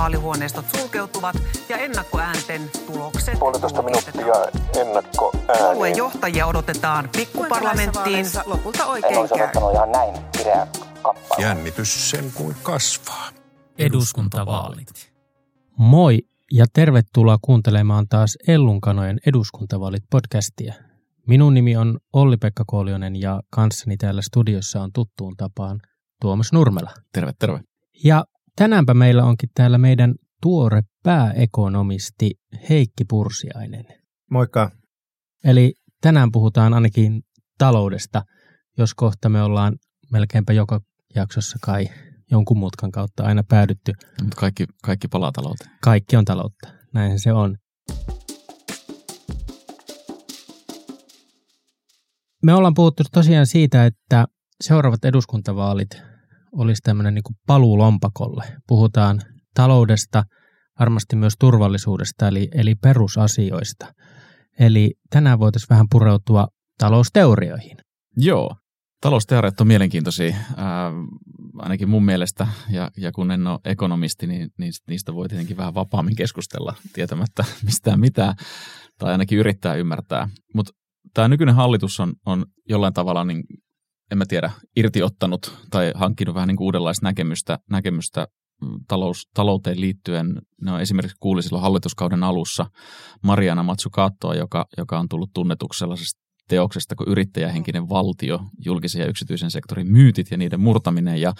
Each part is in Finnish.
vaalihuoneistot sulkeutuvat ja ennakkoäänten tulokset Puolitoista minuuttia ennakko Puolueen johtajia odotetaan pikkuparlamenttiin. Lopulta En oikein olisi odottanut ihan näin kireä. Jännitys sen kuin kasvaa. Eduskuntavaalit. Moi ja tervetuloa kuuntelemaan taas Ellunkanojen eduskuntavaalit podcastia. Minun nimi on Olli-Pekka Koolionen ja kanssani täällä studiossa on tuttuun tapaan Tuomas Nurmela. Terve, terve. Ja tänäänpä meillä onkin täällä meidän tuore pääekonomisti Heikki Pursiainen. Moikka. Eli tänään puhutaan ainakin taloudesta, jos kohta me ollaan melkeinpä joka jaksossa kai jonkun mutkan kautta aina päädytty. Mutta kaikki, kaikki palaa talouteen. Kaikki on taloutta, näinhän se on. Me ollaan puhuttu tosiaan siitä, että seuraavat eduskuntavaalit olisi tämmöinen niin paluu lompakolle. Puhutaan taloudesta, varmasti myös turvallisuudesta, eli, eli perusasioista. Eli tänään voitaisiin vähän pureutua talousteorioihin. Joo. Talousteoriat on mielenkiintoisia, ää, ainakin mun mielestä, ja, ja kun en ole ekonomisti, niin, niin niistä voi tietenkin vähän vapaammin keskustella tietämättä mistään mitään, tai ainakin yrittää ymmärtää. Mutta tämä nykyinen hallitus on, on jollain tavalla, niin, en mä tiedä, irtiottanut tai hankkinut vähän niin kuin uudenlaista näkemystä, näkemystä talous, talouteen liittyen. Ne on esimerkiksi kuuli silloin hallituskauden alussa Mariana Matsukattoa, joka, joka on tullut tunnetuksi sellaisesta teoksesta kuin yrittäjähenkinen valtio, julkisen ja yksityisen sektorin myytit ja niiden murtaminen. Ja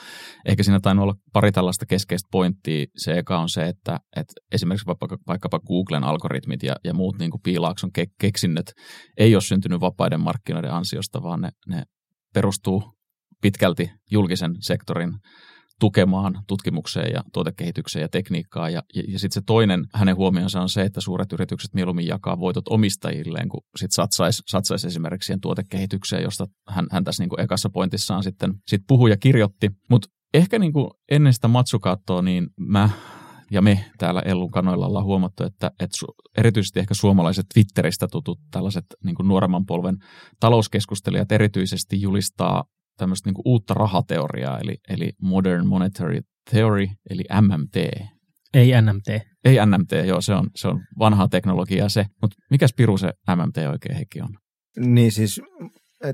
ehkä siinä tainnut olla pari tällaista keskeistä pointtia. Se eka on se, että, että esimerkiksi vaikka, vaikkapa Googlen algoritmit ja, ja muut niin kuin piilaakson ke, keksinnöt ei ole syntynyt vapaiden markkinoiden ansiosta, vaan ne, ne perustuu pitkälti julkisen sektorin tukemaan tutkimukseen ja tuotekehitykseen ja tekniikkaan. Ja, ja, ja sitten se toinen hänen huomionsa on se, että suuret yritykset mieluummin jakaa voitot omistajilleen, kun sit satsaisi satsais esimerkiksi siihen tuotekehitykseen, josta hän, hän tässä niin ekassa pointissaan sitten sit puhui ja kirjoitti. Mutta ehkä niin kuin ennen sitä matsukaattoa, niin mä ja me täällä Ellun kanoilla ollaan huomattu, että, että erityisesti ehkä suomalaiset Twitteristä tutut tällaiset niin kuin nuoremman polven talouskeskustelijat erityisesti julistaa tämmöistä niin uutta rahateoriaa, eli, eli Modern Monetary Theory, eli MMT. Ei NMT. Ei NMT, joo, se on, se on vanhaa teknologiaa se. Mutta mikäs piru se MMT oikein Heikki on? Niin siis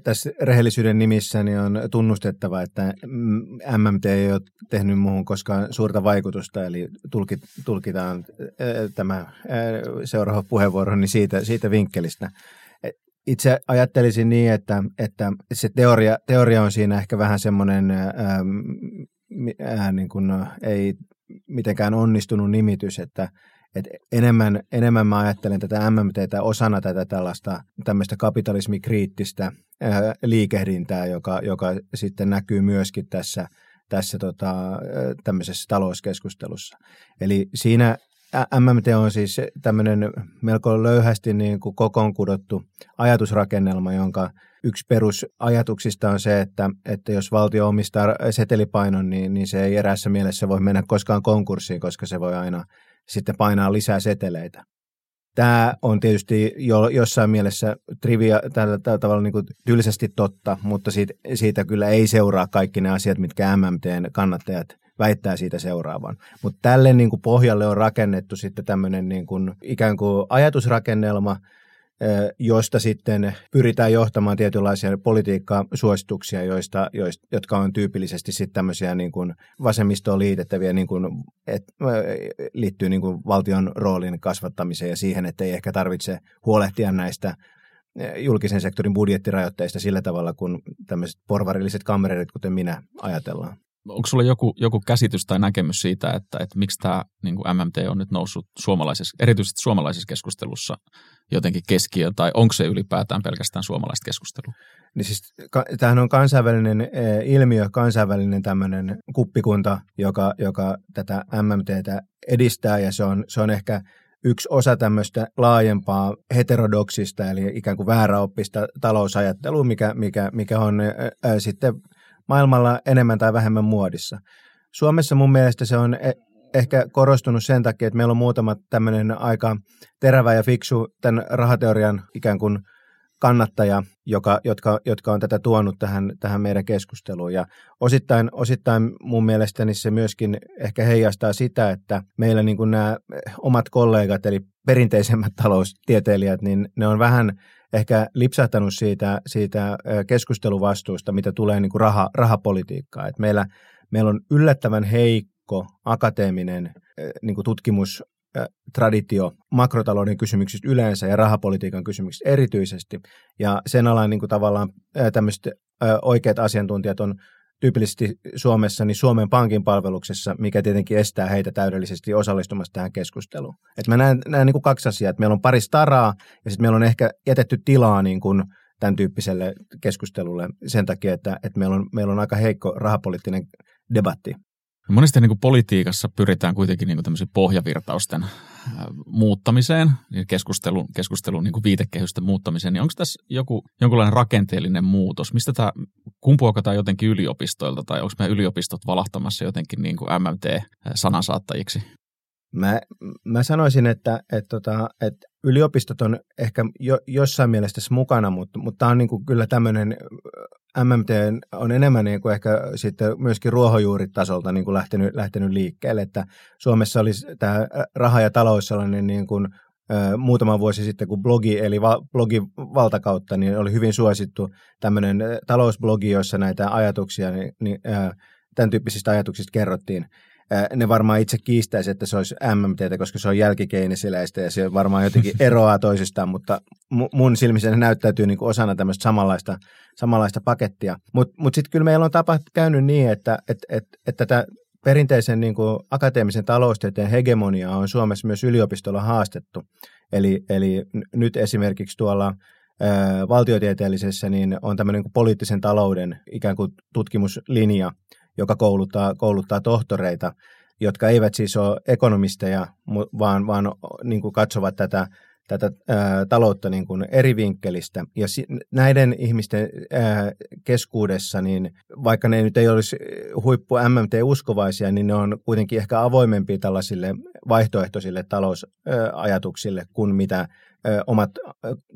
tässä rehellisyyden nimissä niin on tunnustettava, että MMT ei ole tehnyt muuhun koskaan suurta vaikutusta, eli tulkit, tulkitaan tämä seuraava puheenvuoro niin siitä, siitä vinkkelistä. Itse ajattelisin niin, että, että se teoria, teoria on siinä ehkä vähän semmoinen äh, niin kuin, ei mitenkään onnistunut nimitys, että, että enemmän, enemmän mä ajattelen tätä MMTtä osana tätä tällaista tämmöistä kapitalismikriittistä äh, liikehdintää, joka, joka sitten näkyy myöskin tässä, tässä tota, tämmöisessä talouskeskustelussa. Eli siinä MMT on siis tämmöinen melko löyhästi niin kuin kokoon kudottu ajatusrakennelma, jonka yksi perusajatuksista on se, että, että jos valtio omistaa setelipainon, niin, niin se ei erässä mielessä voi mennä koskaan konkurssiin, koska se voi aina sitten painaa lisää seteleitä. Tämä on tietysti jo, jossain mielessä trivia, tällä, tällä tavalla niin kuin tylsästi totta, mutta siitä, siitä kyllä ei seuraa kaikki ne asiat, mitkä MMTn kannattajat väittää siitä seuraavan. Mutta tälle niin kuin pohjalle on rakennettu sitten tämmöinen niin kuin ikään kuin ajatusrakennelma, josta sitten pyritään johtamaan tietynlaisia politiikkasuosituksia, joista, joista, jotka on tyypillisesti sitten tämmöisiä niin kuin vasemmistoon liitettäviä, niin kuin, et, liittyy niin kuin valtion roolin kasvattamiseen ja siihen, että ei ehkä tarvitse huolehtia näistä julkisen sektorin budjettirajoitteista sillä tavalla, kun tämmöiset porvarilliset kamererit, kuten minä, ajatellaan onko sulla joku, joku käsitys tai näkemys siitä, että, että miksi tämä niin MMT on nyt noussut suomalaisessa, erityisesti suomalaisessa keskustelussa jotenkin keskiöön, tai onko se ylipäätään pelkästään suomalaista keskustelua? Niin siis, tämähän on kansainvälinen ilmiö, kansainvälinen tämmöinen kuppikunta, joka, joka tätä MMTtä edistää, ja se on, se on ehkä yksi osa tämmöistä laajempaa heterodoksista, eli ikään kuin vääräoppista talousajattelua, mikä, mikä, mikä on ää, sitten maailmalla enemmän tai vähemmän muodissa. Suomessa mun mielestä se on ehkä korostunut sen takia, että meillä on muutama tämmöinen aika terävä ja fiksu tämän rahateorian ikään kuin kannattaja, joka, jotka, jotka on tätä tuonut tähän, tähän meidän keskusteluun. Ja osittain, osittain mun mielestäni se myöskin ehkä heijastaa sitä, että meillä niin kuin nämä omat kollegat, eli perinteisemmät taloustieteilijät, niin ne on vähän ehkä lipsahtanut siitä, siitä keskusteluvastuusta, mitä tulee niin kuin raha, rahapolitiikkaan. Et meillä, meillä on yllättävän heikko akateeminen niin kuin tutkimus traditio makrotalouden kysymyksistä yleensä ja rahapolitiikan kysymyksistä erityisesti. Ja sen alan niin kuin tavallaan tämmöiset oikeat asiantuntijat on tyypillisesti Suomessa niin Suomen Pankin palveluksessa, mikä tietenkin estää heitä täydellisesti osallistumasta tähän keskusteluun. Et mä näen, näen niin kuin kaksi asiaa, että meillä on pari staraa ja sitten meillä on ehkä jätetty tilaa niin kuin tämän tyyppiselle keskustelulle sen takia, että, että meillä, on, meillä on aika heikko rahapoliittinen debatti. Monesti niin kuin politiikassa pyritään kuitenkin niin kuin pohjavirtausten muuttamiseen, keskustelun, keskustelun niin kuin viitekehysten muuttamiseen, niin onko tässä joku, jonkunlainen rakenteellinen muutos? Mistä tämä, kumpuako tämä jotenkin yliopistoilta tai onko meidän yliopistot valahtamassa jotenkin niin kuin MMT-sanansaattajiksi? Mä, mä sanoisin, että, että, tota, että yliopistot on ehkä jo, jossain mielessä mukana, mutta, mutta tämä on niin kuin kyllä tämmöinen MMT on enemmän niin kuin ehkä sitten myöskin ruohonjuuritasolta niin kuin lähtenyt, lähtenyt liikkeelle, että Suomessa olisi tämä raha ja talous sellainen niin kuin, muutama vuosi sitten, kun blogi, eli blogi valtakautta, niin oli hyvin suosittu tämmöinen talousblogi, jossa näitä ajatuksia, niin, niin, tämän tyyppisistä ajatuksista kerrottiin ne varmaan itse kiistäisi, että se olisi MMT, koska se on jälkikeinesiläistä ja se varmaan jotenkin eroaa toisistaan, mutta mun silmissä ne näyttäytyy niin kuin osana tämmöistä samanlaista, samanlaista pakettia. Mutta mut, mut sitten kyllä meillä on tapa käynyt niin, että et, et, et tätä perinteisen niin kuin akateemisen taloustieteen hegemonia on Suomessa myös yliopistolla haastettu. Eli, eli nyt esimerkiksi tuolla valtiotieteellisessä niin on tämmöinen niin poliittisen talouden ikään kuin tutkimuslinja, joka kouluttaa, kouluttaa tohtoreita, jotka eivät siis ole ekonomisteja, vaan, vaan niin kuin katsovat tätä, tätä ää, taloutta niin kuin eri vinkkelistä. Ja si, näiden ihmisten ää, keskuudessa, niin vaikka ne nyt ei olisi huippu MMT-uskovaisia, niin ne on kuitenkin ehkä avoimempia tällaisille vaihtoehtoisille talousajatuksille kuin mitä ää, omat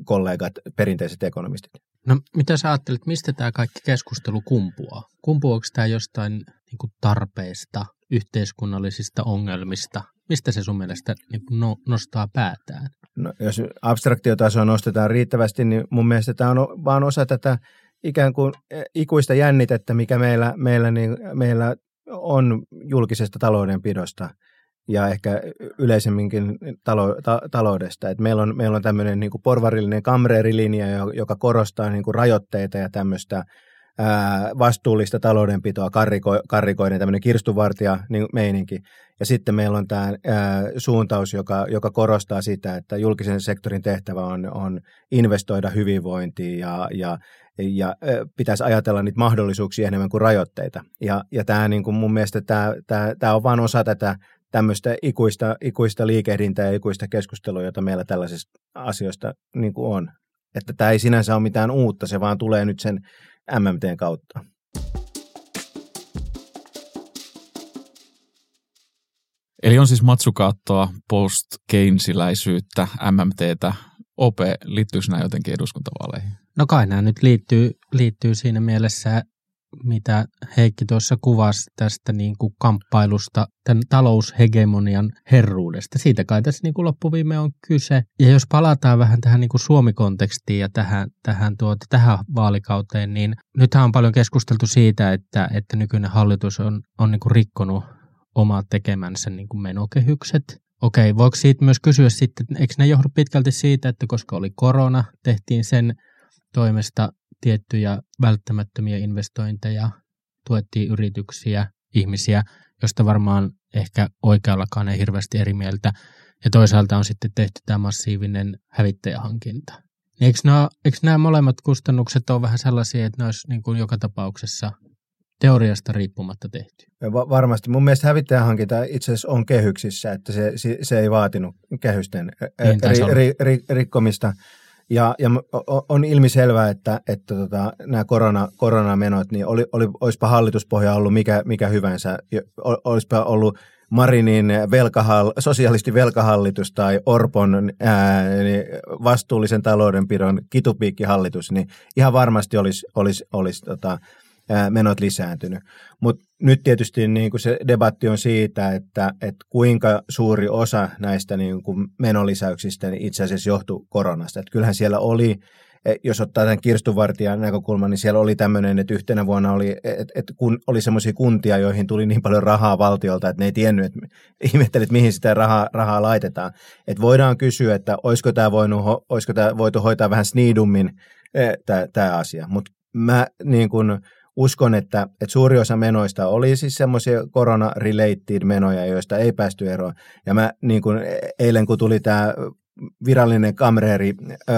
kollegat, perinteiset ekonomistit. No mitä sä ajattelet, mistä tämä kaikki keskustelu kumpuaa? Kumpuako tämä jostain niin kuin tarpeesta, yhteiskunnallisista ongelmista? Mistä se sun mielestä niin kuin no, nostaa päätään? No, jos abstraktiotasoa nostetaan riittävästi, niin mun mielestä tämä on vaan osa tätä ikään kuin e, ikuista jännitettä, mikä meillä, meillä, niin, meillä on julkisesta taloudenpidosta – ja ehkä yleisemminkin talo, ta, taloudesta. Et meillä on, meillä on tämmöinen niin kuin porvarillinen kamreerilinja, joka korostaa niin kuin rajoitteita ja tämmöistä ää, vastuullista taloudenpitoa, karriko, karrikoiden tämmöinen kirstuvartija niin meininki. Ja sitten meillä on tämä suuntaus, joka, joka korostaa sitä, että julkisen sektorin tehtävä on, on investoida hyvinvointiin ja, ja ja pitäisi ajatella niitä mahdollisuuksia enemmän kuin rajoitteita. Ja, ja tämä niin kuin mun mielestä tämä, tämä, tämä on vain osa tätä tämmöistä ikuista, ikuista liikehdintää ja ikuista keskustelua, jota meillä tällaisista asioista niin kuin on. Että tämä ei sinänsä ole mitään uutta, se vaan tulee nyt sen MMTn kautta. Eli on siis matsukaattoa, post-Keynesiläisyyttä, MMTtä. OP, liittyykö nämä jotenkin eduskuntavaaleihin? No kai nämä nyt liittyy, liittyy siinä mielessä mitä Heikki tuossa kuvasi tästä niin kuin kamppailusta, tämän taloushegemonian herruudesta. Siitä kai tässä niin kuin loppuviime on kyse. Ja jos palataan vähän tähän niin kuin Suomi-kontekstiin ja tähän, tähän, tuota, tähän vaalikauteen, niin nythän on paljon keskusteltu siitä, että, että nykyinen hallitus on, on niin kuin rikkonut omat tekemänsä niin kuin menokehykset. Okei, voiko siitä myös kysyä sitten, eikö ne johdu pitkälti siitä, että koska oli korona, tehtiin sen toimesta tiettyjä välttämättömiä investointeja, tuettiin yrityksiä, ihmisiä, josta varmaan ehkä oikeallakaan ei hirveästi eri mieltä. Ja toisaalta on sitten tehty tämä massiivinen hävittäjähankinta. Niin eikö, nämä, eikö nämä molemmat kustannukset ole vähän sellaisia, että ne olisi niin kuin joka tapauksessa teoriasta riippumatta tehty? Va- varmasti. Mun mielestä hävittäjähankinta itse asiassa on kehyksissä, että se, se, se ei vaatinut kehysten niin, ri, ri, ri, rikkomista. Ja, ja on ilmiselvää, että, että tota, nämä korona, koronamenot, niin oli, oli, olisipa hallituspohja ollut mikä, mikä hyvänsä, olisipa ollut Marinin velkahall, sosialisti velkahallitus tai Orpon ää, niin vastuullisen taloudenpidon kitupiikkihallitus, niin ihan varmasti olisi, olisi, olisi tota, menot lisääntynyt. Mutta nyt tietysti niin kuin se debatti on siitä, että, että kuinka suuri osa näistä niin kuin menolisäyksistä niin itse asiassa johtui koronasta. Että kyllähän siellä oli Eh, jos ottaa tämän kirstuvartijan näkökulman, niin siellä oli tämmöinen, että yhtenä vuonna oli, että, että kun oli semmoisia kuntia, joihin tuli niin paljon rahaa valtiolta, että ne ei tiennyt, että ihmettelit, mihin sitä rahaa, rahaa laitetaan. Että voidaan kysyä, että olisiko tämä, voinut, olisiko tämä voitu hoitaa vähän sniidummin eh, tämä asia. Mutta mä niin kun, uskon, että, että suuri osa menoista oli siis semmoisia korona-related menoja, joista ei päästy eroon. Ja mä niin kun, e-, eilen, kun tuli tämä virallinen kamreeri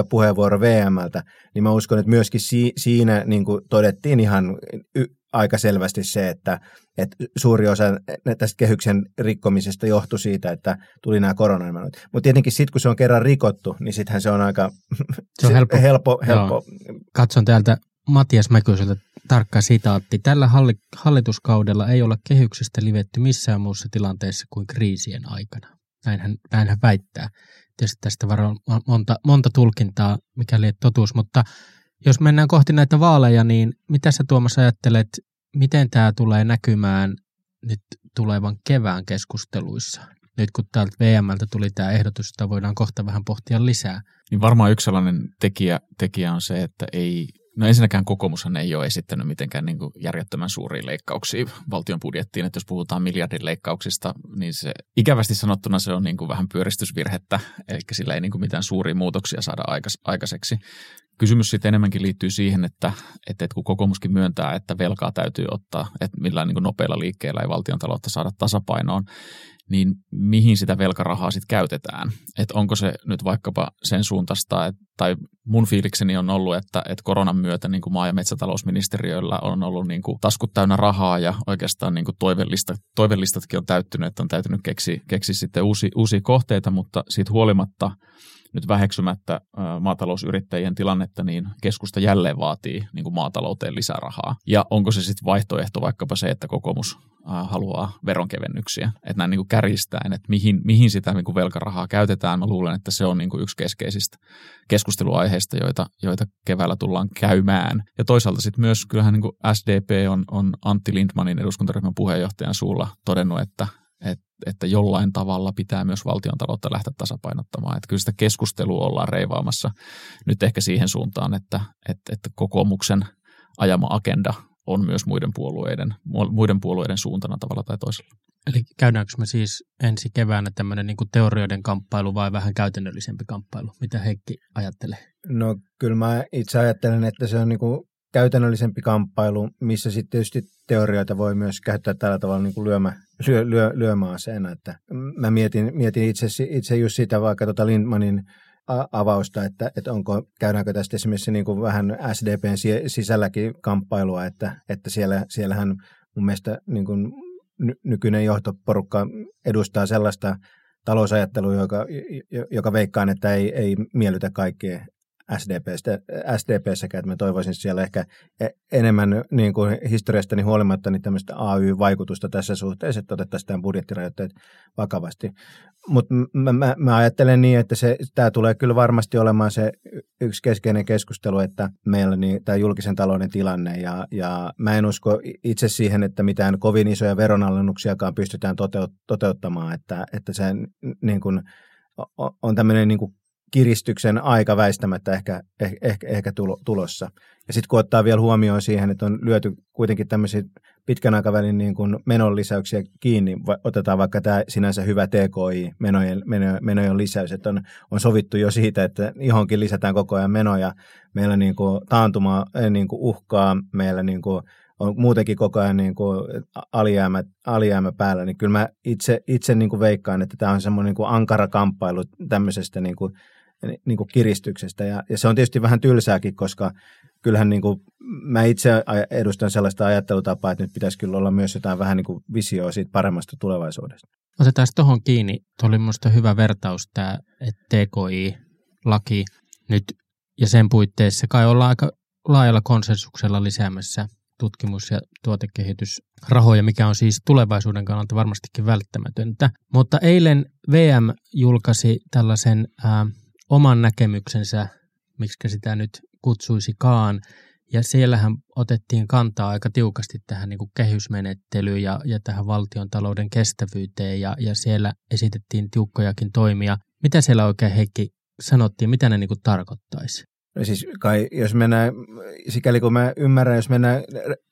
puheenvuoro VMltä, niin mä uskon, että myöskin si- siinä niin kuin todettiin ihan y- aika selvästi se, että, että suuri osa tästä kehyksen rikkomisesta johtui siitä, että tuli nämä koronamenot. Mutta tietenkin sitten, kun se on kerran rikottu, niin sittenhän se on aika se on helppo. helppo, helppo. Katson täältä Matias Mäkyseltä tarkka sitaatti. Tällä hallituskaudella ei ole kehyksestä livetty missään muussa tilanteessa kuin kriisien aikana. Näinhän, näinhän väittää. Tietysti tästä varmaan monta, monta tulkintaa, mikäli ei totuus, mutta jos mennään kohti näitä vaaleja, niin mitä sä Tuomas ajattelet, miten tämä tulee näkymään nyt tulevan kevään keskusteluissa? Nyt kun täältä VMltä tuli tämä ehdotus, jota voidaan kohta vähän pohtia lisää. Niin varmaan yksi sellainen tekijä, tekijä on se, että ei No ensinnäkään kokoomushan ei ole esittänyt mitenkään niin järjettömän suuria leikkauksia valtion budjettiin, että jos puhutaan miljardin leikkauksista, niin se ikävästi sanottuna se on niin kuin vähän pyöristysvirhettä, eli sillä ei niin kuin mitään suuria muutoksia saada aikaiseksi. Kysymys sitten enemmänkin liittyy siihen, että, että, kun kokoomuskin myöntää, että velkaa täytyy ottaa, että millään niin nopealla liikkeellä ei valtion taloutta saada tasapainoon, niin mihin sitä velkarahaa sitten käytetään. Että onko se nyt vaikkapa sen suuntaista, että, tai mun fiilikseni on ollut, että, että koronan myötä niin kuin maa- ja metsätalousministeriöllä on ollut niin kuin taskut täynnä rahaa ja oikeastaan niin kuin toivellista, toivellistatkin on täyttynyt, että on täytynyt keksiä, keksiä sitten uusi, uusia kohteita, mutta siitä huolimatta – nyt väheksymättä maatalousyrittäjien tilannetta, niin keskusta jälleen vaatii niin kuin maatalouteen lisää rahaa. Ja onko se sitten vaihtoehto vaikkapa se, että kokoomus haluaa veronkevennyksiä, että näin niin kuin kärjistäen, että mihin, mihin sitä niin kuin velkarahaa käytetään. Mä luulen, että se on niin kuin yksi keskeisistä keskusteluaiheista, joita, joita keväällä tullaan käymään. Ja toisaalta sitten myös kyllähän niin kuin SDP on, on Antti Lindmanin eduskuntaryhmän puheenjohtajan suulla todennut, että että, että jollain tavalla pitää myös valtion taloutta lähteä tasapainottamaan. Että kyllä sitä keskustelua ollaan reivaamassa nyt ehkä siihen suuntaan, että, että, että kokoomuksen ajama agenda on myös muiden puolueiden, muiden puolueiden suuntana tavalla tai toisella. Eli käydäänkö me siis ensi keväänä tämmöinen niin teorioiden kamppailu vai vähän käytännöllisempi kamppailu? Mitä Heikki ajattelee? No kyllä mä itse ajattelen, että se on niin kuin käytännöllisempi kamppailu, missä sitten tietysti teorioita voi myös käyttää tällä tavalla niin kuin lyömä, lyö, lyö, lyömäaseena. Että mä mietin, mietin itse, itse just sitä vaikka tuota Lindmanin avausta, että, että onko, käydäänkö tästä esimerkiksi niin kuin vähän SDPn sisälläkin kamppailua, että, että siellä, siellähän mun mielestä niin kuin nykyinen johtoporukka edustaa sellaista talousajattelua, joka, joka veikkaan, että ei, ei miellytä kaikkia SDPstä, SDPssäkään, että mä toivoisin siellä ehkä e, enemmän niin kuin historiastani huolimatta niin tämmöistä AY-vaikutusta tässä suhteessa, että otettaisiin tämän budjettirajoitteet vakavasti. Mutta mä, mä, mä, ajattelen niin, että se, tämä tulee kyllä varmasti olemaan se yksi keskeinen keskustelu, että meillä niin, tämä julkisen talouden tilanne ja, ja mä en usko itse siihen, että mitään kovin isoja veronalennuksiakaan pystytään toteut, toteuttamaan, että, että se niin kuin, on tämmöinen niin kuin kiristyksen aika väistämättä ehkä, eh, ehkä, ehkä tulossa. Ja sitten kun ottaa vielä huomioon siihen, että on lyöty kuitenkin tämmöisiä pitkän aikavälin niin kuin menonlisäyksiä kiinni, otetaan vaikka tämä sinänsä hyvä TKI, menojen, menojen, menojen lisäys, että on, on sovittu jo siitä, että johonkin lisätään koko ajan menoja, meillä niin kuin taantuma eh, niin kuin uhkaa, meillä niin kuin on muutenkin koko ajan niin kuin alijäämä, alijäämä päällä, niin kyllä mä itse, itse niin kuin veikkaan, että tämä on semmoinen niin kuin ankara kamppailu tämmöisestä niin kuin niin kuin kiristyksestä. Ja, ja se on tietysti vähän tylsääkin, koska kyllähän niin kuin, mä itse edustan sellaista ajattelutapaa, että nyt pitäisi kyllä olla myös jotain vähän niin kuin visioa siitä paremmasta tulevaisuudesta. Otetaan tuohon kiinni. Tuo oli minusta hyvä vertaus tämä, TKI-laki nyt ja sen puitteissa kai ollaan aika laajalla konsensuksella lisäämässä tutkimus- ja tuotekehitysrahoja, mikä on siis tulevaisuuden kannalta varmastikin välttämätöntä. Mutta eilen VM julkaisi tällaisen ää, oman näkemyksensä, miksi sitä nyt kutsuisikaan, ja siellähän otettiin kantaa aika tiukasti tähän niin kuin kehysmenettelyyn ja, ja tähän valtion talouden kestävyyteen ja, ja siellä esitettiin tiukkojakin toimia. Mitä siellä oikein Heikki sanottiin, mitä ne niin kuin tarkoittaisi? No siis kai, jos mennään, sikäli kun mä ymmärrän, jos mennään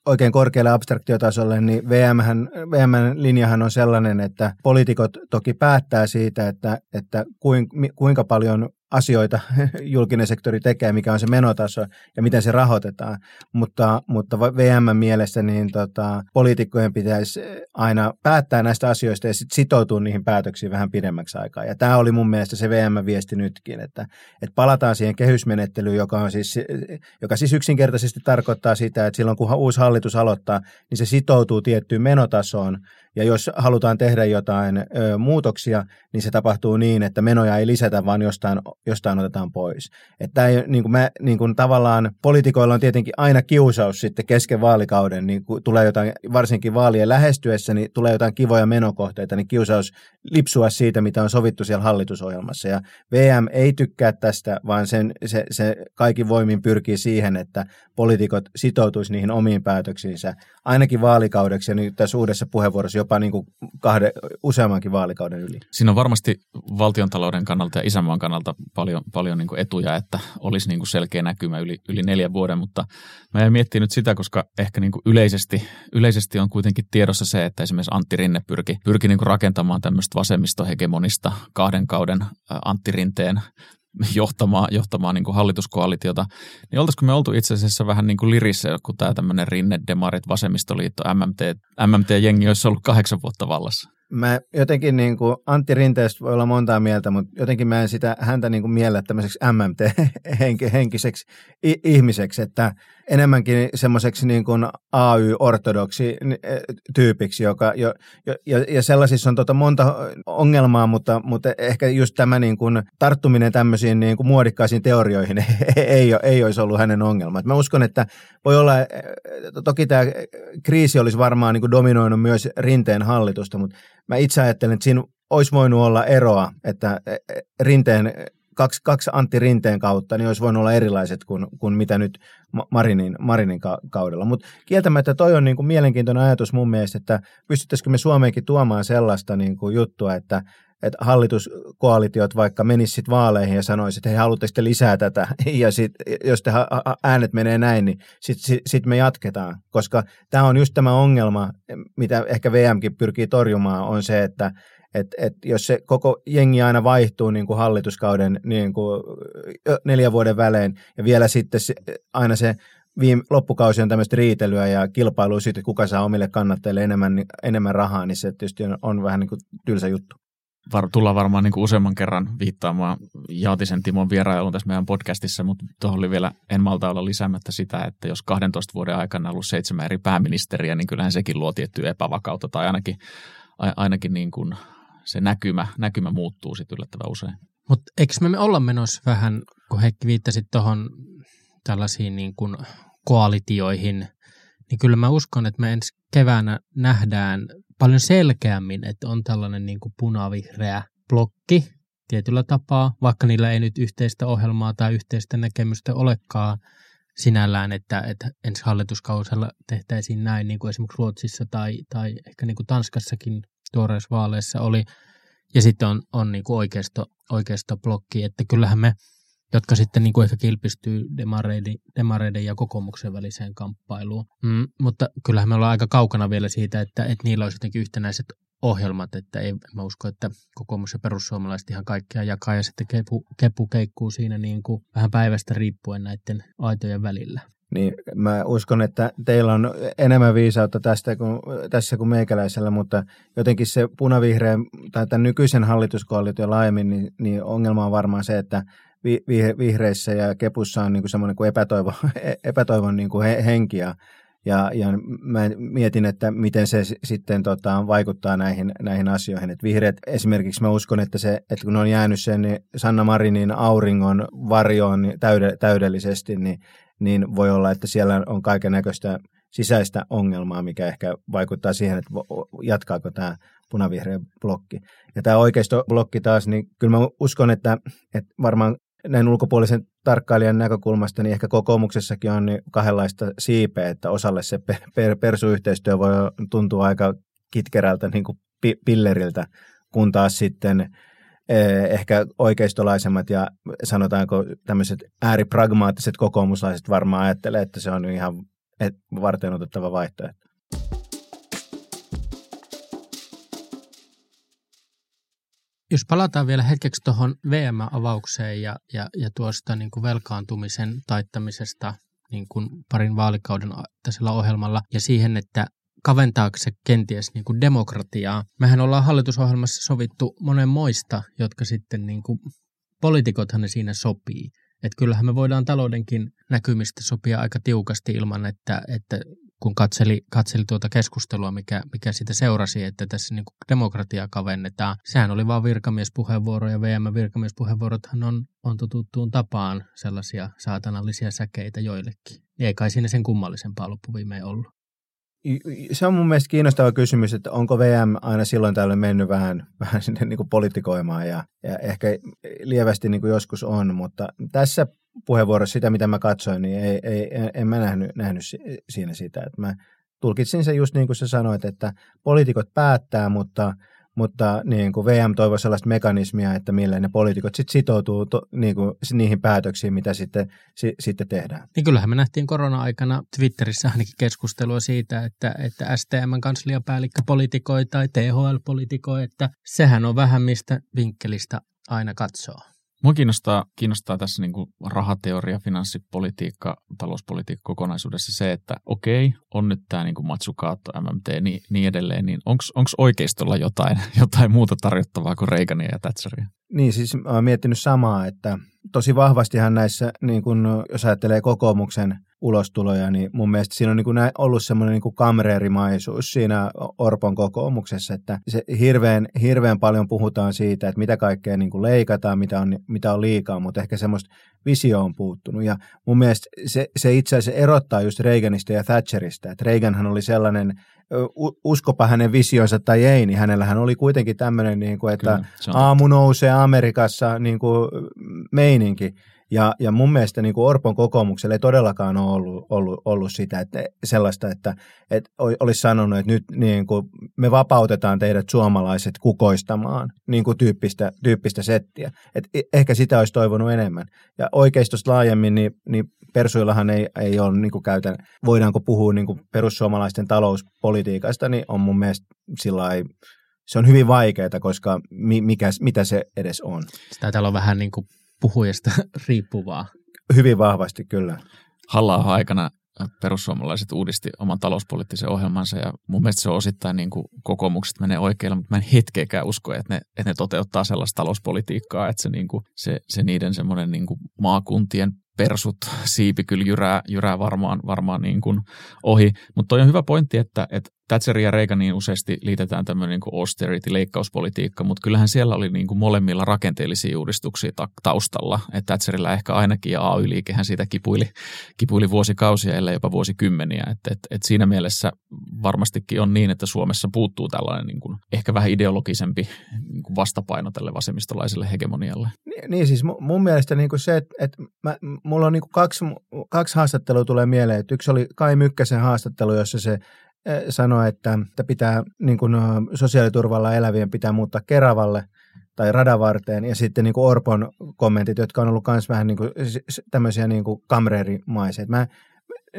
oikein korkealle abstraktiotasolle, niin VMhän, VMn linjahan on sellainen, että poliitikot toki päättää siitä, että, että kuinka paljon asioita julkinen sektori tekee, mikä on se menotaso ja miten se rahoitetaan. Mutta, mutta VM mielessä niin tota, poliitikkojen pitäisi aina päättää näistä asioista ja sit sitoutua niihin päätöksiin vähän pidemmäksi aikaa. Ja tämä oli mun mielestä se VM-viesti nytkin, että, että palataan siihen kehysmenettelyyn, joka, on siis, joka siis yksinkertaisesti tarkoittaa sitä, että silloin kun uusi hallitus aloittaa, niin se sitoutuu tiettyyn menotasoon ja jos halutaan tehdä jotain ö, muutoksia, niin se tapahtuu niin, että menoja ei lisätä, vaan jostain, jostain otetaan pois. Että ei, niin kuin me, niin kuin tavallaan poliitikoilla on tietenkin aina kiusaus sitten kesken vaalikauden, niin kun tulee jotain, varsinkin vaalien lähestyessä, niin tulee jotain kivoja menokohteita, niin kiusaus lipsua siitä, mitä on sovittu siellä hallitusohjelmassa. Ja VM ei tykkää tästä, vaan sen, se, se kaikki voimin pyrkii siihen, että poliitikot sitoutuisi niihin omiin päätöksiinsä ainakin vaalikaudeksi ja nyt tässä uudessa puheenvuorossa jopa niin kuin kahde, useammankin vaalikauden yli. Siinä on varmasti valtiontalouden kannalta ja isänmaan kannalta paljon, paljon niin kuin etuja, että olisi niin kuin selkeä näkymä yli, yli neljän vuoden, mutta mä jäin miettinyt sitä, koska ehkä niin kuin yleisesti, yleisesti on kuitenkin tiedossa se, että esimerkiksi Antti Rinne pyrki, pyrki niin kuin rakentamaan tämmöistä vasemmistohegemonista kahden kauden Antti Rinteen johtamaan, johtamaan niin kuin hallituskoalitiota, niin oltaisiko me oltu itse asiassa vähän niin kuin lirissä, kun tämä tämmöinen Rinne, Demarit, Vasemmistoliitto, MMT, MMT-jengi olisi ollut kahdeksan vuotta vallassa? Mä jotenkin niin kuin Antti Rinteestä voi olla montaa mieltä, mutta jotenkin mä en sitä häntä niin kuin miellä tämmöiseksi MMT-henkiseksi ihmiseksi, että enemmänkin semmoiseksi niin kuin AY-ortodoksi e, tyypiksi, joka, jo, ja, ja sellaisissa on tota monta ongelmaa, mutta, mutta ehkä just tämä niin kuin tarttuminen tämmöisiin niin kuin muodikkaisiin teorioihin ei, ei olisi ollut hänen ongelma. mä uskon, että voi olla, e, toki tämä kriisi olisi varmaan niin kuin dominoinut myös rinteen hallitusta, mutta mä itse ajattelen, että siinä olisi voinut olla eroa, että e, rinteen kaksi, kaksi Antti Rinteen kautta, niin olisi voinut olla erilaiset kuin, kuin mitä nyt Marinin, Marinin kaudella. Mutta kieltämättä toi on niin kuin mielenkiintoinen ajatus mun mielestä, että pystyttäisikö me Suomeenkin tuomaan sellaista niin kuin juttua, että, että hallituskoalitiot vaikka menisivät vaaleihin ja sanoisivat, että hei, haluatteko te lisää tätä, ja sit, jos te äänet menee näin, niin sitten sit, sit me jatketaan, koska tämä on just tämä ongelma, mitä ehkä VMkin pyrkii torjumaan, on se, että et, et jos se koko jengi aina vaihtuu niin kuin hallituskauden niin kuin neljän vuoden välein ja vielä sitten se, aina se viime, loppukausi on tämmöistä riitelyä ja kilpailua siitä, kuka saa omille kannattajille enemmän, enemmän rahaa, niin se tietysti on, on vähän niin kuin tylsä juttu. Var, tullaan varmaan niin kuin useamman kerran viittaamaan Jaatisen Timon vierailuun tässä meidän podcastissa, mutta tuohon oli vielä, en malta olla lisäämättä sitä, että jos 12 vuoden aikana on ollut seitsemän eri pääministeriä, niin kyllähän sekin luo tiettyä epävakautta tai ainakin, ainakin niin kuin se näkymä, näkymä muuttuu sitten yllättävän usein. Mutta eikö me olla menossa vähän, kun Heikki viittasit tuohon tällaisiin niin kuin koalitioihin, niin kyllä mä uskon, että me ensi keväänä nähdään paljon selkeämmin, että on tällainen niin kuin punavihreä blokki tietyllä tapaa, vaikka niillä ei nyt yhteistä ohjelmaa tai yhteistä näkemystä olekaan sinällään, että, että ensi hallituskausella tehtäisiin näin, niin kuin esimerkiksi Ruotsissa tai, tai ehkä niin kuin Tanskassakin tuoreissa vaaleissa oli. Ja sitten on, on niin kuin oikeisto, oikeistoblokki, että kyllähän me, jotka sitten niin kuin ehkä kilpistyy demareiden, demareiden ja kokoomuksen väliseen kamppailuun. Mm, mutta kyllähän me ollaan aika kaukana vielä siitä, että, että niillä olisi jotenkin yhtenäiset ohjelmat, että ei, mä usko, että kokoomus ja perussuomalaiset ihan kaikkea jakaa ja sitten kepu, kepu keikkuu siinä niin kuin vähän päivästä riippuen näiden aitojen välillä niin mä uskon, että teillä on enemmän viisautta tästä kuin, tässä kuin meikäläisellä, mutta jotenkin se punavihreä tai tämän nykyisen hallituskoalition laajemmin, niin, niin ongelma on varmaan se, että vi, vi, vihreissä ja kepussa on niin kuin semmoinen kuin epätoivo, epätoivon niin kuin henki ja, ja, ja mä mietin, että miten se sitten tota, vaikuttaa näihin, näihin asioihin. Et vihreät esimerkiksi mä uskon, että, se, että kun ne on jäänyt sen niin Sanna Marinin auringon varjoon täydellisesti, niin niin voi olla, että siellä on kaiken näköistä sisäistä ongelmaa, mikä ehkä vaikuttaa siihen, että jatkaako tämä punavihreä blokki. Ja tämä oikeistoblokki taas, niin kyllä mä uskon, että, että varmaan näin ulkopuolisen tarkkailijan näkökulmasta, niin ehkä kokoomuksessakin on niin kahdenlaista siipeä, että osalle se per, persuyhteistyö voi tuntua aika kitkerältä niin kuin pilleriltä, kun taas sitten eh, ehkä oikeistolaisemmat ja sanotaanko tämmöiset ääripragmaattiset kokoomuslaiset varmaan ajattelee, että se on ihan varten otettava vaihtoehto. Jos palataan vielä hetkeksi tuohon VM-avaukseen ja, ja, ja tuosta niin kuin velkaantumisen taittamisesta niin kuin parin vaalikauden täsellä ohjelmalla ja siihen, että kaventaako se kenties niin kuin demokratiaa. Mehän ollaan hallitusohjelmassa sovittu monen moista, jotka sitten niin kuin, poliitikothan ne siinä sopii. Että kyllähän me voidaan taloudenkin näkymistä sopia aika tiukasti ilman, että, että kun katseli, katseli tuota keskustelua, mikä, mikä sitä seurasi, että tässä niin demokratiaa kavennetaan. Sehän oli vain virkamiespuheenvuoro ja VM-virkamiespuheenvuorothan on, on tuttuun tapaan sellaisia saatanallisia säkeitä joillekin. Ei kai siinä sen kummallisempaa loppuviimein ollut se on mun mielestä kiinnostava kysymys, että onko VM aina silloin tällöin mennyt vähän, vähän sinne niin kuin politikoimaan ja, ja ehkä lievästi niin kuin joskus on, mutta tässä puheenvuorossa sitä, mitä mä katsoin, niin ei, ei, en mä nähnyt, nähnyt siinä sitä. Että mä tulkitsin se just niin kuin sä sanoit, että poliitikot päättää, mutta – mutta niin kuin VM toivoi sellaista mekanismia, että millä ne poliitikot sitten sitoutuu to, niin kuin, niihin päätöksiin, mitä sitten, si, sitten tehdään. Niin kyllähän me nähtiin korona-aikana Twitterissä ainakin keskustelua siitä, että, että STM kansliapäällikkö politikoi tai THL politikoi, että sehän on vähän mistä vinkkelistä aina katsoo. Mua kiinnostaa, kiinnostaa tässä niin kuin rahateoria, finanssipolitiikka, talouspolitiikka kokonaisuudessa se, että okei, on nyt tämä niin Matsukaatto, MMT ja niin, niin edelleen, niin onko oikeistolla jotain, jotain muuta tarjottavaa kuin Reagania ja Thatcheria? Niin, siis mä oon miettinyt samaa, että tosi vahvastihan näissä, niin kun, jos ajattelee kokoomuksen ulostuloja, niin mun mielestä siinä on niin kuin ollut semmoinen niin kamreerimaisuus siinä Orpon kokoomuksessa, että se hirveän, hirveän paljon puhutaan siitä, että mitä kaikkea niin kuin leikataan, mitä on, mitä on liikaa, mutta ehkä semmoista visio on puuttunut. Ja mun mielestä se, se itse asiassa erottaa just Reaganista ja Thatcherista, että Reaganhan oli sellainen, uskopa hänen visionsa tai ei, niin hänellähän oli kuitenkin tämmöinen, niin kuin, että Kyllä, aamu nousee Amerikassa niin kuin meininki. Ja, ja mun mielestä niin kuin Orpon kokoomukselle ei todellakaan ole ollut, ollut, ollut sitä, että sellaista, että, että olisi sanonut, että nyt niin kuin me vapautetaan teidät suomalaiset kukoistamaan niin kuin tyyppistä, tyyppistä settiä. Et e, ehkä sitä olisi toivonut enemmän. Ja oikeistosta laajemmin, niin, niin Persuillahan ei, ei ole niin kuin käytän, voidaanko puhua niin kuin perussuomalaisten talouspolitiikasta, niin on mun mielestä sillä se on hyvin vaikeaa, koska mikä, mitä se edes on. Sitä täällä on vähän niin kuin puhujasta riippuvaa. Hyvin vahvasti, kyllä. halla aikana perussuomalaiset uudisti oman talouspoliittisen ohjelmansa ja mun mielestä se on osittain niin kuin kokoomukset menee oikealle, mutta mä en hetkeäkään usko, että ne, että ne toteuttaa sellaista talouspolitiikkaa, että se, niin kuin, se, se niiden semmoinen niin kuin maakuntien persut, siipi kyllä jyrää, jyrää varmaan, varmaan niin kuin ohi. Mutta toi on hyvä pointti, että, että Thatcherin ja Reaganin useasti liitetään tämmöinen niin austerity-leikkauspolitiikka, mutta kyllähän siellä oli niin kuin molemmilla rakenteellisia uudistuksia taustalla. Että Thatcherilla ehkä ainakin ja AY-liikehän siitä kipuili, kipuili vuosikausia, ellei jopa vuosikymmeniä. Et, et, et siinä mielessä varmastikin on niin, että Suomessa puuttuu tällainen niin kuin ehkä vähän ideologisempi niin kuin vastapaino tälle vasemmistolaiselle hegemonialle. Niin, niin siis mun mielestä niin kuin se, että, että mä, mulla on niin kuin kaksi, kaksi haastattelua tulee mieleen. Että yksi oli Kai Mykkäsen haastattelu, jossa se sanoi, että, että pitää niin kuin sosiaaliturvalla elävien pitää muuttaa Keravalle tai radavarteen, ja sitten niin kuin Orpon kommentit, jotka on ollut myös vähän niin kuin, tämmöisiä niin kuin kamreerimaisia. Mä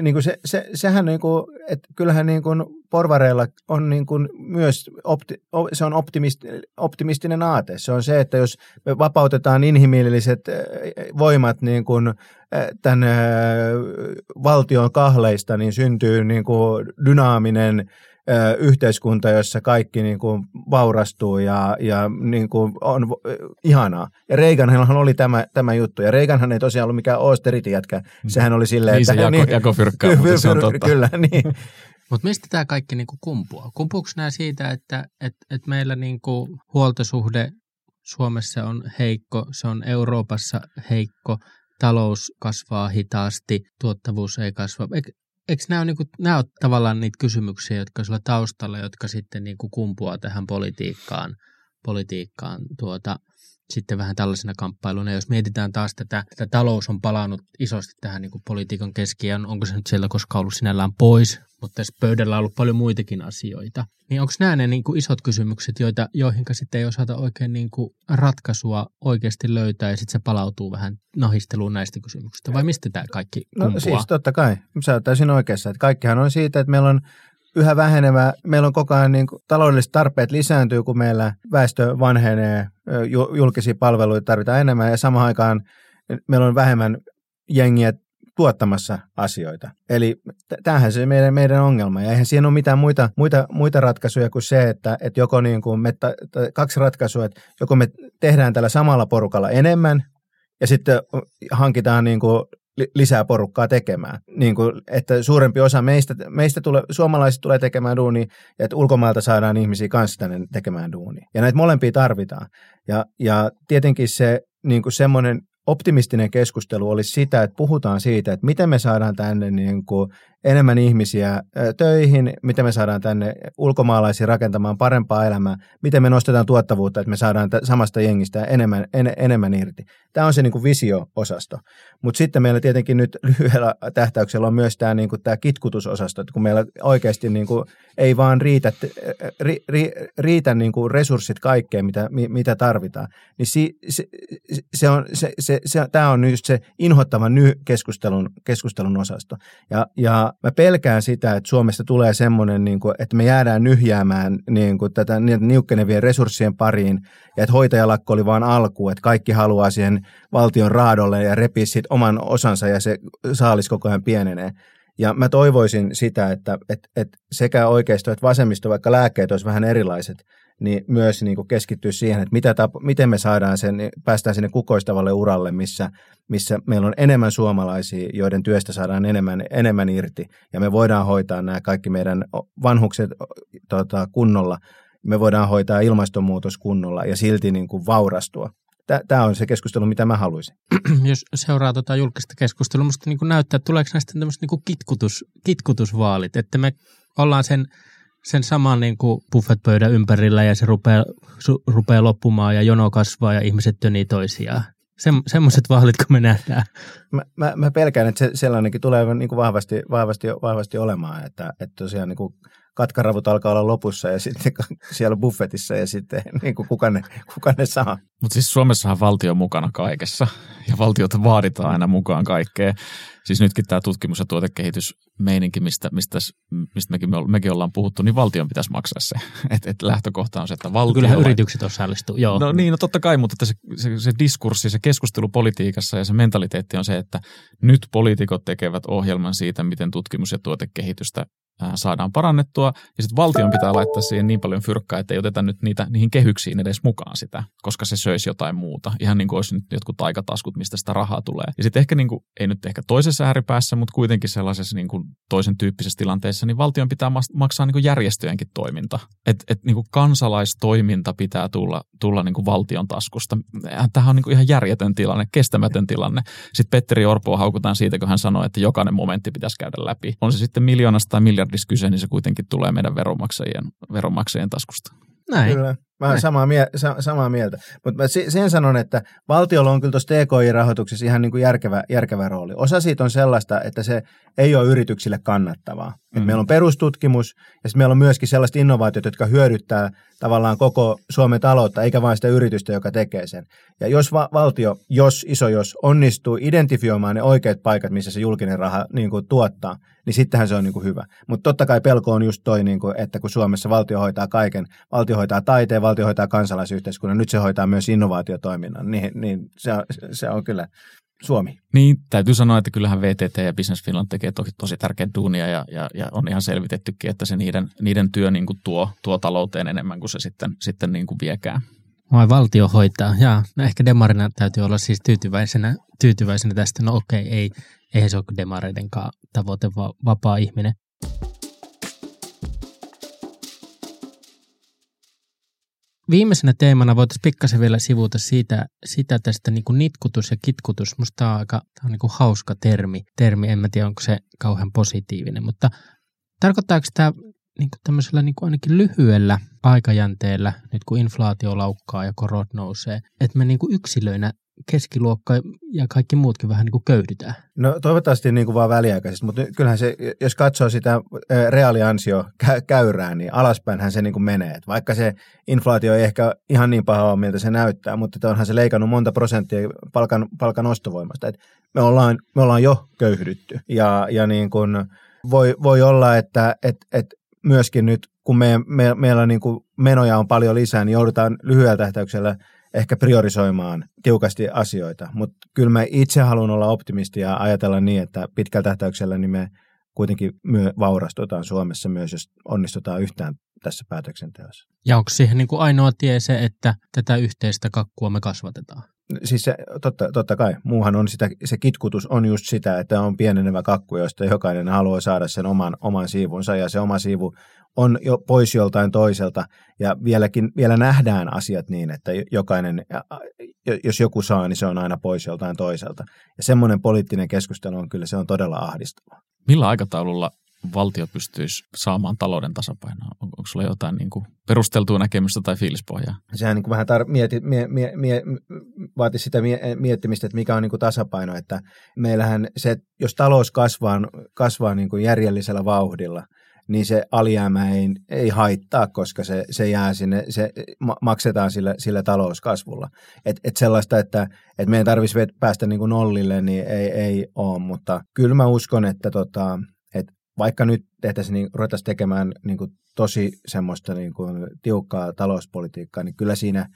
niin kuin se, se, sehän niin kuin, että kyllähän niin kuin porvareilla on niin kuin myös opti, se on optimist, optimistinen aate. Se on se, että jos me vapautetaan inhimilliset voimat niin kuin tämän valtion kahleista, niin syntyy niin kuin dynaaminen yhteiskunta, jossa kaikki niin kuin vaurastuu ja, ja niin kuin on ihanaa. Ja Reaganhan oli tämä, tämä juttu. Ja Reaganhan ei tosiaan ollut mikään austerity jätkä. Sehän oli silleen, niin että... Se jako, niin, jako fyrkkaa, mutta se on totta. Kyllä, niin. Mutta mistä tämä kaikki niinku kumpuaa? Kumpuuko nämä siitä, että et, et meillä niinku huoltosuhde Suomessa on heikko, se on Euroopassa heikko, talous kasvaa hitaasti, tuottavuus ei kasva. eikö nämä ole, niin kuin, nämä ole tavallaan niitä kysymyksiä, jotka sulla taustalla, jotka sitten niin kuin kumpuaa tähän politiikkaan, politiikkaan tuota, sitten vähän tällaisena kamppailuna. Jos mietitään taas tätä, että talous on palannut isosti tähän niin kuin politiikan keskiöön, onko se nyt sieltä koskaan ollut sinällään pois, mutta tässä pöydällä on ollut paljon muitakin asioita. Niin onko nämä ne niin kuin isot kysymykset, joita, joihin sitten ei osata oikein niin kuin ratkaisua oikeasti löytää ja sitten se palautuu vähän nahisteluun näistä kysymyksistä? Vai mistä tämä kaikki kumpuaa? No siis totta kai, sä oot täysin oikeassa. Että kaikkihan on siitä, että meillä on yhä vähenevä, meillä on koko ajan niin kuin, taloudelliset tarpeet lisääntyy, kun meillä väestö vanhenee, julkisia palveluita tarvitaan enemmän ja samaan aikaan meillä on vähemmän jengiä tuottamassa asioita. Eli tämähän se meidän, meidän ongelma. Ja eihän siinä ole mitään muita, muita, muita ratkaisuja kuin se, että, että joko niin kuin me, kaksi ratkaisua, että joko me tehdään tällä samalla porukalla enemmän ja sitten hankitaan niin kuin lisää porukkaa tekemään. Niin kuin, että suurempi osa meistä, meistä tule, suomalaisista tulee tekemään duuni ja että ulkomailta saadaan ihmisiä kanssa tänne tekemään duuni. Ja näitä molempia tarvitaan. Ja, ja tietenkin se niin kuin semmoinen optimistinen keskustelu olisi sitä, että puhutaan siitä, että miten me saadaan tänne niin kuin enemmän ihmisiä töihin, miten me saadaan tänne ulkomaalaisia rakentamaan parempaa elämää, miten me nostetaan tuottavuutta, että me saadaan samasta jengistä enemmän, en, enemmän irti. Tämä on se niin kuin visio-osasto. Mutta sitten meillä tietenkin nyt lyhyellä tähtäyksellä on myös tämä, niin kuin tämä kitkutusosasto, että kun meillä oikeasti niin kuin ei vaan riitä, ri, ri, riitä niin kuin resurssit kaikkeen, mitä, mitä tarvitaan, niin si, se, se on, se, se, se, tämä on nyt se inhottava ny keskustelun, keskustelun osasto. Ja, ja mä pelkään sitä, että Suomesta tulee semmoinen, niin kuin, että me jäädään nyhjäämään niin kuin, tätä niukkenevien resurssien pariin ja että hoitajalakko oli vain alku, että kaikki haluaa siihen valtion raadolle ja repii sitten oman osansa ja se saalis koko ajan pienenee. Ja mä toivoisin sitä, että, että, että sekä oikeisto että vasemmisto, vaikka lääkkeet olisi vähän erilaiset, niin myös niin kuin keskittyä siihen, että mitä tapa, miten me saadaan sen, päästään sinne kukoistavalle uralle, missä, missä meillä on enemmän suomalaisia, joiden työstä saadaan enemmän, enemmän irti, ja me voidaan hoitaa nämä kaikki meidän vanhukset tota, kunnolla, me voidaan hoitaa ilmastonmuutos kunnolla ja silti niin kuin vaurastua. Tämä on se keskustelu, mitä mä haluaisin. Jos seuraa tuota julkista keskustelua, minusta niin näyttää, että tuleeko näistä niin kitkutus, kitkutusvaalit, että me ollaan sen sen saman niin kuin buffetpöydän ympärillä ja se rupeaa, su, rupeaa loppumaan ja jono kasvaa ja ihmiset tönii toisiaan. Sem, semmoiset vaalit, kun me nähdään. Mä, mä, mä pelkään, että se, sellainenkin tulee niin kuin vahvasti, vahvasti, vahvasti olemaan, että, että tosiaan niin kuin katkaravut alkaa olla lopussa ja sitten siellä buffetissa ja sitten niin kuin kuka, ne, kuka ne saa. Mutta siis Suomessahan valtio on mukana kaikessa ja valtiota vaaditaan aina mukaan kaikkeen. Siis nytkin tämä tutkimus- ja tuotekehitysmeininki, mistä, mistä, mistä mekin, me, mekin ollaan puhuttu, niin valtion pitäisi maksaa se. Et, et lähtökohta on se, että valtio... Kyllähän yritykset osallistuu, joo. No niin, no totta kai, mutta se, se, se diskurssi, se keskustelu politiikassa ja se mentaliteetti on se, että nyt poliitikot tekevät ohjelman siitä, miten tutkimus- ja tuotekehitystä saadaan parannettua, ja sitten valtion pitää laittaa siihen niin paljon fyrkkaa, että ei oteta nyt niitä, niihin kehyksiin edes mukaan sitä, koska se söisi jotain muuta. Ihan niin kuin olisi nyt jotkut aikataskut, mistä sitä rahaa tulee. Ja sitten ehkä, niin kuin, ei nyt ehkä toisessa ääripäässä, mutta kuitenkin sellaisessa niin kuin toisen tyyppisessä tilanteessa, niin valtion pitää maksaa niin kuin järjestöjenkin toiminta. Että et, niin kuin kansalaistoiminta pitää tulla, tulla niin kuin valtion taskusta. Tämähän on niin kuin ihan järjetön tilanne, kestämätön tilanne. Sitten Petteri Orpo haukutaan siitä, kun hän sanoi, että jokainen momentti pitäisi käydä läpi. On se sitten miljoonasta tai miljardista kyse, niin se kuitenkin tulee meidän veronmaksajien, veronmaksajien taskusta. Näin. Kyllä. Mä olen samaa, mie- sa- samaa mieltä. Mutta sen sanon, että valtiolla on kyllä tuossa TKI-rahoituksessa ihan niin kuin järkevä, järkevä rooli. Osa siitä on sellaista, että se ei ole yrityksille kannattavaa. Mm. Et meillä on perustutkimus ja sitten meillä on myöskin sellaista innovaatiota, jotka hyödyttää tavallaan koko Suomen taloutta, eikä vain sitä yritystä, joka tekee sen. Ja jos va- valtio, jos iso jos, onnistuu identifioimaan ne oikeat paikat, missä se julkinen raha niin kuin tuottaa, niin sittenhän se on niin kuin hyvä. Mutta totta kai pelko on just toi, niin kuin, että kun Suomessa valtio hoitaa kaiken, valtio hoitaa taiteen, valtio hoitaa kansalaisyhteiskunnan, nyt se hoitaa myös innovaatiotoiminnan, niin, niin se, on, se on kyllä Suomi. Niin, täytyy sanoa, että kyllähän VTT ja Business Finland tekee tosi, tosi tärkeä duunia ja, ja, ja, on ihan selvitettykin, että se niiden, niiden työ niin kuin tuo, tuo talouteen enemmän kuin se sitten, sitten niin kuin viekään. Vai valtio hoitaa. Ja no ehkä demarina täytyy olla siis tyytyväisenä, tyytyväisenä tästä. No okei, ei, eihän se ole demareidenkaan tavoite, vaan vapaa ihminen. Viimeisenä teemana voitaisiin pikkasen vielä sivuuta siitä, sitä tästä niin kuin nitkutus ja kitkutus. Musta tämä on aika tämä on niin kuin hauska termi. termi. En mä tiedä, onko se kauhean positiivinen, mutta tarkoittaako tämä niin kuin tämmöisellä niin kuin ainakin lyhyellä aikajänteellä, nyt kun inflaatio laukkaa ja korot nousee, että me niin kuin yksilöinä keskiluokka ja kaikki muutkin vähän niin kuin köyhdytään. No toivottavasti niin kuin vaan väliaikaisesti, mutta kyllähän se, jos katsoo sitä reaaliansio käyrää, niin alaspäinhän se niin kuin menee. Vaikka se inflaatio ei ehkä ihan niin paha ole, miltä se näyttää, mutta onhan se leikannut monta prosenttia palkan, palkan ostovoimasta. Et me, ollaan, me ollaan jo köyhdytty ja, ja niin kuin voi, voi olla, että et, et myöskin nyt, kun me, me, meillä niin kuin menoja on paljon lisää, niin joudutaan lyhyellä tähtäyksellä – ehkä priorisoimaan tiukasti asioita, mutta kyllä mä itse haluan olla optimisti ja ajatella niin, että pitkällä tähtäyksellä niin me kuitenkin myö vaurastutaan Suomessa myös, jos onnistutaan yhtään tässä päätöksenteossa. Ja onko siihen niin kuin ainoa tie se, että tätä yhteistä kakkua me kasvatetaan? Siis se, totta, totta kai, muuhan on sitä, se kitkutus on just sitä, että on pienenevä kakku, josta jokainen haluaa saada sen oman, oman siivunsa ja se oma siivu on jo pois joltain toiselta ja vieläkin, vielä nähdään asiat niin, että jokainen, jos joku saa, niin se on aina pois joltain toiselta. Ja semmoinen poliittinen keskustelu on kyllä, se on todella ahdistavaa. Millä aikataululla valtio pystyisi saamaan talouden tasapainoa? On, onko sulla jotain niin kuin perusteltua näkemystä tai fiilispohjaa? Sehän niin kuin vähän tar- mieti, mie, mie, mie, vaati sitä mie, miettimistä, että mikä on niin kuin tasapaino. Että meillähän se, jos talous kasvaa, kasvaa niin kuin järjellisellä vauhdilla – niin se alijäämä ei, ei haittaa, koska se, se jää sinne, se maksetaan sillä, sillä talouskasvulla. Et, et sellaista, että et meidän tarvitsisi päästä niin kuin nollille, niin ei, ei ole, mutta kyllä mä uskon, että tota, vaikka nyt tehtäisiin, niin ruvettaisiin tekemään niin kuin tosi semmoista niin kuin tiukkaa talouspolitiikkaa, niin kyllä siinä –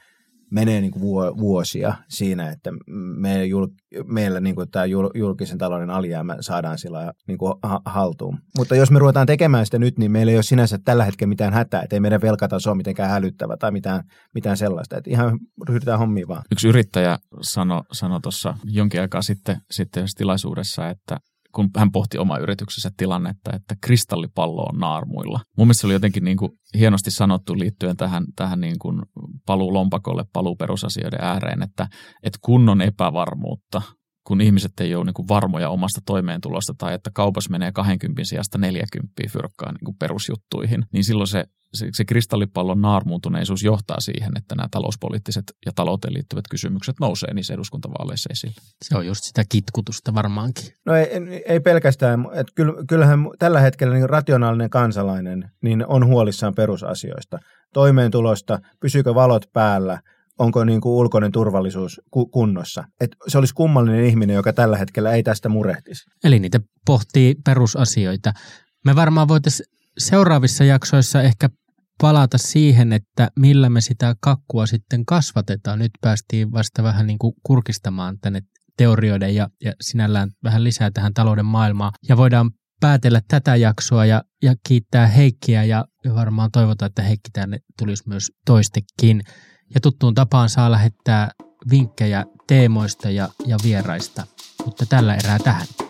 menee niin kuin vuosia siinä, että me jul, meillä niin kuin tämä julkisen talouden alijäämä saadaan sillä niin kuin haltuun. Mutta jos me ruvetaan tekemään sitä nyt, niin meillä ei ole sinänsä tällä hetkellä mitään hätää, että ei meidän velkataso ole mitenkään hälyttävä tai mitään, mitään sellaista. Että ihan ryhdytään hommiin vaan. Yksi yrittäjä sanoi sano tuossa jonkin aikaa sitten, sitten tilaisuudessa, että kun hän pohti oma yrityksensä tilannetta, että kristallipallo on naarmuilla. Mun mielestä se oli jotenkin niin kuin hienosti sanottu liittyen tähän, tähän niin kuin paluu lompakolle, paluu perusasioiden ääreen, että, että kun on epävarmuutta, kun ihmiset ei ole niin kuin varmoja omasta toimeentulosta tai että kaupas menee 20 sijasta 40 fyrkkaan niin kuin perusjuttuihin, niin silloin se se, se kristallipallon naarmuuntuneisuus johtaa siihen, että nämä talouspoliittiset ja talouteen liittyvät kysymykset nousee niissä eduskuntavaaleissa esille. Se on just sitä kitkutusta varmaankin. No ei, ei pelkästään, että kyllähän tällä hetkellä niin rationaalinen kansalainen niin on huolissaan perusasioista, toimeentulosta, pysyykö valot päällä, onko niin kuin ulkoinen turvallisuus kunnossa. Et se olisi kummallinen ihminen, joka tällä hetkellä ei tästä murehtisi. Eli niitä pohtii perusasioita. Me varmaan voitaisiin seuraavissa jaksoissa ehkä palata siihen, että millä me sitä kakkua sitten kasvatetaan. Nyt päästiin vasta vähän niin kuin kurkistamaan tänne teorioiden ja, ja sinällään vähän lisää tähän talouden maailmaan. Ja voidaan päätellä tätä jaksoa ja, ja kiittää Heikkiä ja, varmaan toivotaan, että Heikki tänne tulisi myös toistekin. Ja tuttuun tapaan saa lähettää vinkkejä teemoista ja, ja vieraista. Mutta tällä erää tähän.